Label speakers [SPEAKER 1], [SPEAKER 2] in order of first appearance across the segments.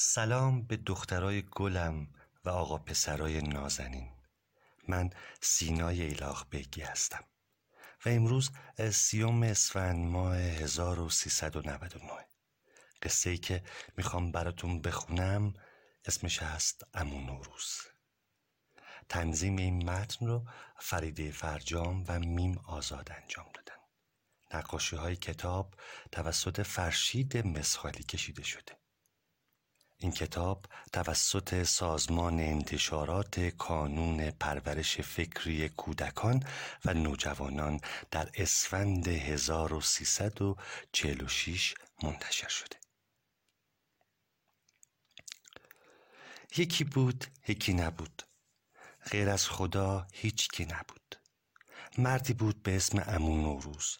[SPEAKER 1] سلام به دخترای گلم و آقا پسرای نازنین. من سینای ایلاخ بگی هستم و امروز سیوم اسفند ماه 1399 قصه ای که می‌خوام براتون بخونم اسمش هست امون نوروز. تنظیم این متن رو فریده فرجام و میم آزاد انجام دادن. نقاشی های کتاب توسط فرشید مسخالی کشیده شده. این کتاب توسط سازمان انتشارات کانون پرورش فکری کودکان و نوجوانان در اسفند 1346 منتشر شده. یکی بود یکی نبود. غیر از خدا هیچ کی نبود. مردی بود به اسم امون نوروز.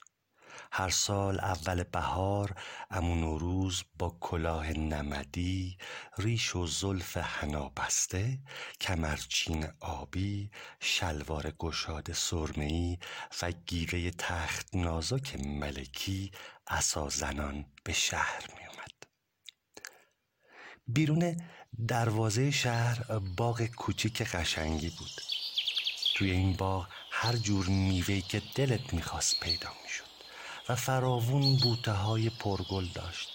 [SPEAKER 1] هر سال اول بهار امو نوروز با کلاه نمدی ریش و زلف حنا بسته کمرچین آبی شلوار گشاد سرمهای و گیوه تخت نازک ملکی عصا زنان به شهر می اومد بیرون دروازه شهر باغ کوچیک قشنگی بود. توی این باغ هر جور میوهی که دلت می‌خواست پیدا می‌شد. و فراوون بوته های پرگل داشت.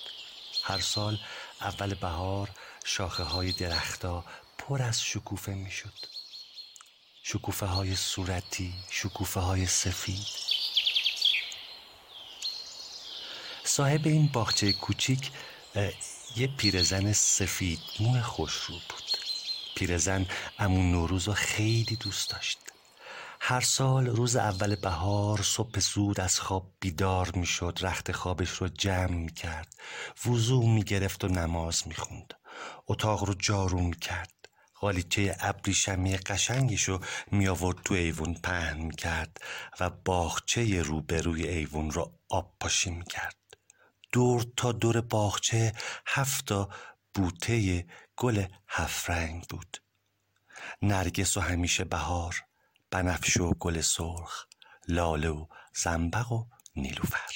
[SPEAKER 1] هر سال اول بهار شاخه های درختا پر از شکوفه می شد شکوفه های صورتی شکوفه های سفید. صاحب این باغچه کوچیک یه پیرزن سفید مو خوش رو بود. پیرزن امون نوروز رو خیلی دوست داشت. هر سال روز اول بهار صبح زود از خواب بیدار می‌شد رخت خوابش رو جمع می کرد وضوع می گرفت و نماز می خوند اتاق رو جارو می کرد غالیچه ابریشمی قشنگش رو می آورد تو ایوون پهن می کرد و باغچه روبروی ایوون رو آب پاشی می کرد دور تا دور باغچه هفتا بوته گل هفت رنگ بود. نرگس و همیشه بهار. بنفش و گل سرخ لاله و زنبق و نیلوفر.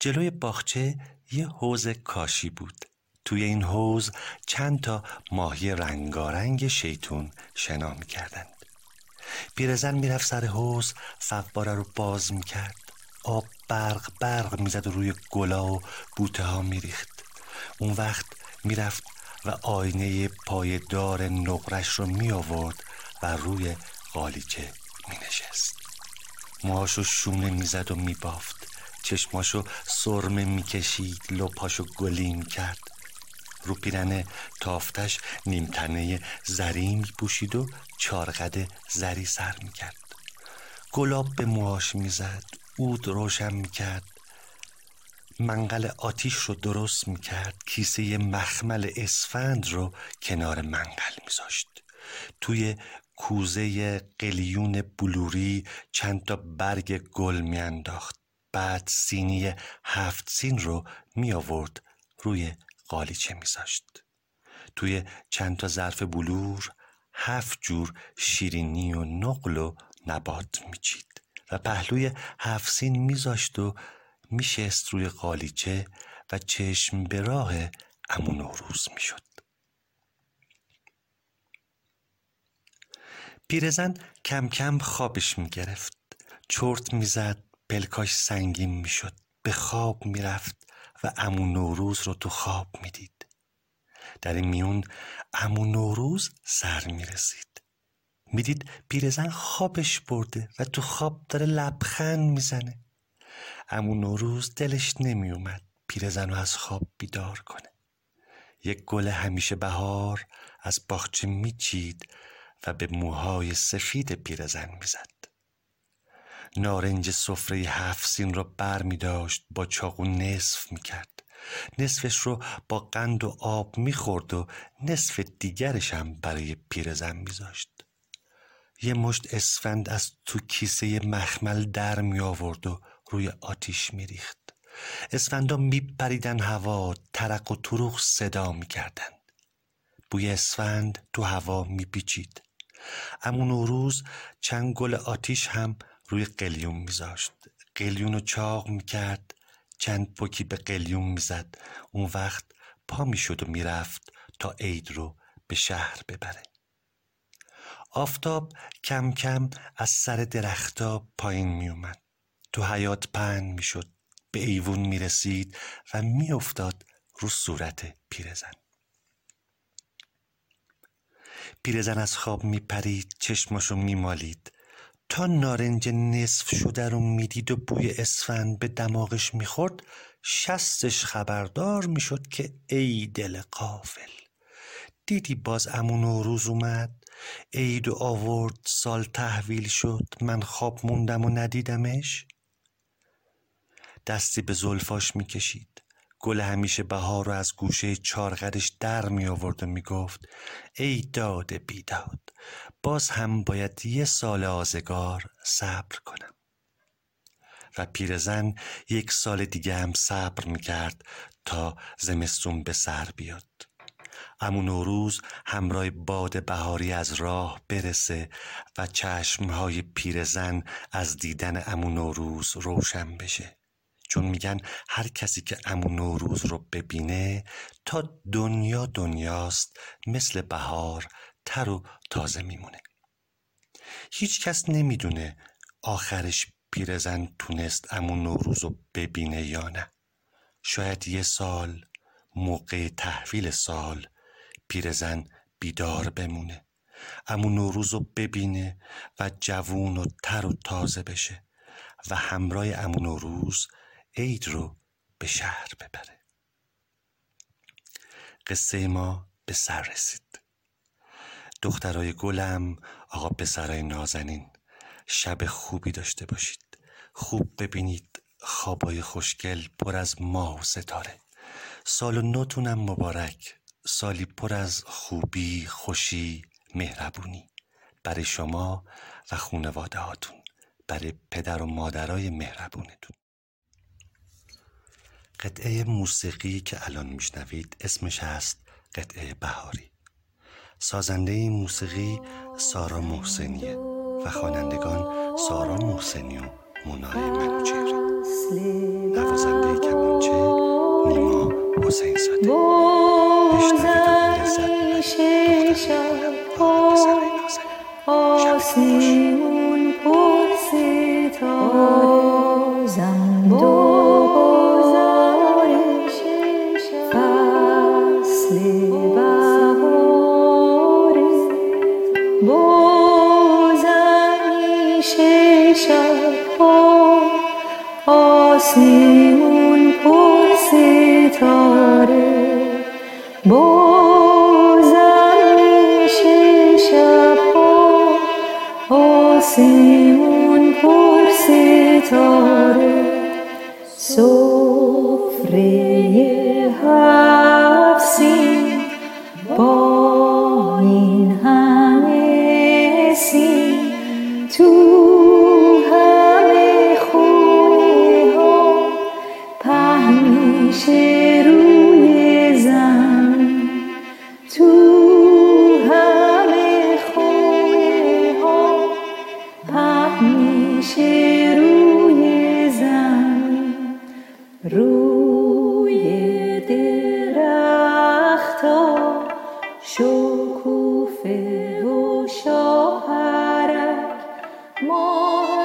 [SPEAKER 1] جلوی باغچه یه حوز کاشی بود. توی این حوز چند تا ماهی رنگارنگ شیطون شنا می‌کردند. پیرزن می‌رفت سر حوز فقباره رو باز می‌کرد. آب برق برق می‌زد و روی گلا و بوته ها میریخت. اون وقت می‌رفت و آینه پایدار نقرش رو می آورد و روی قالیچه می نشست موهاشو شونه می‌زد و میبافت. چشماشو سرمه می‌کشید لپاشو گلی می‌کرد رو پیرن تافتش نیمتنه زری میپوشید و چارقد زری سر می‌کرد. گلاب به موهاش می‌زد اود روشن می‌کرد. منقل آتیش رو درست می‌کرد. کیسه مخمل اسفند رو کنار منقل میذاشت. توی کوزه قلیون بلوری چند تا برگ گل میانداخت. بعد سینی هفت سین رو می آورد روی قالیچه میذاشت. توی چند تا ظرف بلور هفت جور شیرینی و نقل و نبات میچید و پهلوی هفت سین میذاشت و میشست روی قالیچه و چشم به راه امون روز می‌شد. پیرزن کم کم خوابش می‌گرفت. چرت می‌زد پلکاش سنگین می‌شد. به خواب می‌رفت و امو نوروز رو تو خواب می‌دید. در این میون امو نوروز سر می‌رسید. می‌دید پیرزن خوابش برده و تو خواب داره لبخند می‌زنه. امو نوروز دلش نمیومد پیرزن رو از خواب بیدار کنه. یک گل همیشه بهار از باغچه میچید و به موهای سفید پیرزن می‌زد. نارنج سفره هفت سین را بر می داشت با چاقو نصف می کرد. نصفش رو با قند و آب می خورد و نصف دیگرش هم برای پیرزن میذاشت یه مشت اسفند از تو کیسه مخمل در می آورد و روی آتیش می ریخت. اسفندا می پریدن هوا ترق و تروخ صدا می کردن. بوی اسفند تو هوا می پیچید. امون روز چند گل آتیش هم روی قلیون میذاشت قلیون رو چاق می‌کرد چند پکی به قلیون می‌زد اون وقت پا می‌شد و می‌رفت تا عید رو به شهر ببره آفتاب کم کم از سر درختا پایین می اومد. تو حیات پهن می شد. به ایوون می رسید و می افتاد رو صورت پیرزن. پیرزن از خواب می پرید چشماشو می مالید تا نارنج نصف شده رو می‌دید و بوی اسفند به دماغش می‌خورد شستش خبردار می‌شد که ای دل قافل. دیدی باز امون روز اومد؟ عید و آورد سال تحویل شد من خواب موندم و ندیدمش؟ دستی به زلفاش می‌کشید. گل همیشه بهار رو از گوشه چارغرش در می آورد و می گفت ای داد بیداد باز هم باید یه سال آزگار صبر کنم. و پیرزن یک سال دیگه هم صبر می کرد تا زمستون به سر بیاد. امو نوروز همراه باد بهاری از راه برسه و چشمهای پیرزن از دیدن امو نوروز روشن بشه. چون میگن هر کسی که امو نوروز رو ببینه تا دنیا دنیاست مثل بهار تر و تازه میمونه. هیچ کس نمی‌دونه آخرش پیرزن تونست امو نوروز رو ببینه یا نه. شاید یه سال موقع تحویل سال پیرزن بیدار بمونه امو نوروز رو ببینه و جوون و تر و تازه بشه و همراه امو نوروز عید رو به شهر ببره. قصه ما به سر رسید. دخترای گلم آقا پسرای نازنین شب خوبی داشته باشید. خوب ببینید خوابای خوشگل پر از ماه و ستاره. سال و نوتونم مبارک سالی پر از خوبی خوشی مهربونی. برای شما و خونواده هاتون برای پدر و مادرای مهربونتون. قطعه موسیقی که الان میشنوید اسمش هست قطعه بهاری. سازنده این موسیقی سارا محسنیه و خوانندگان سارا محسنی و منای منوچهری نوازنده کمانچه نیما حسین زاده بازم میشه شبها آسمون پر ستاره 梦。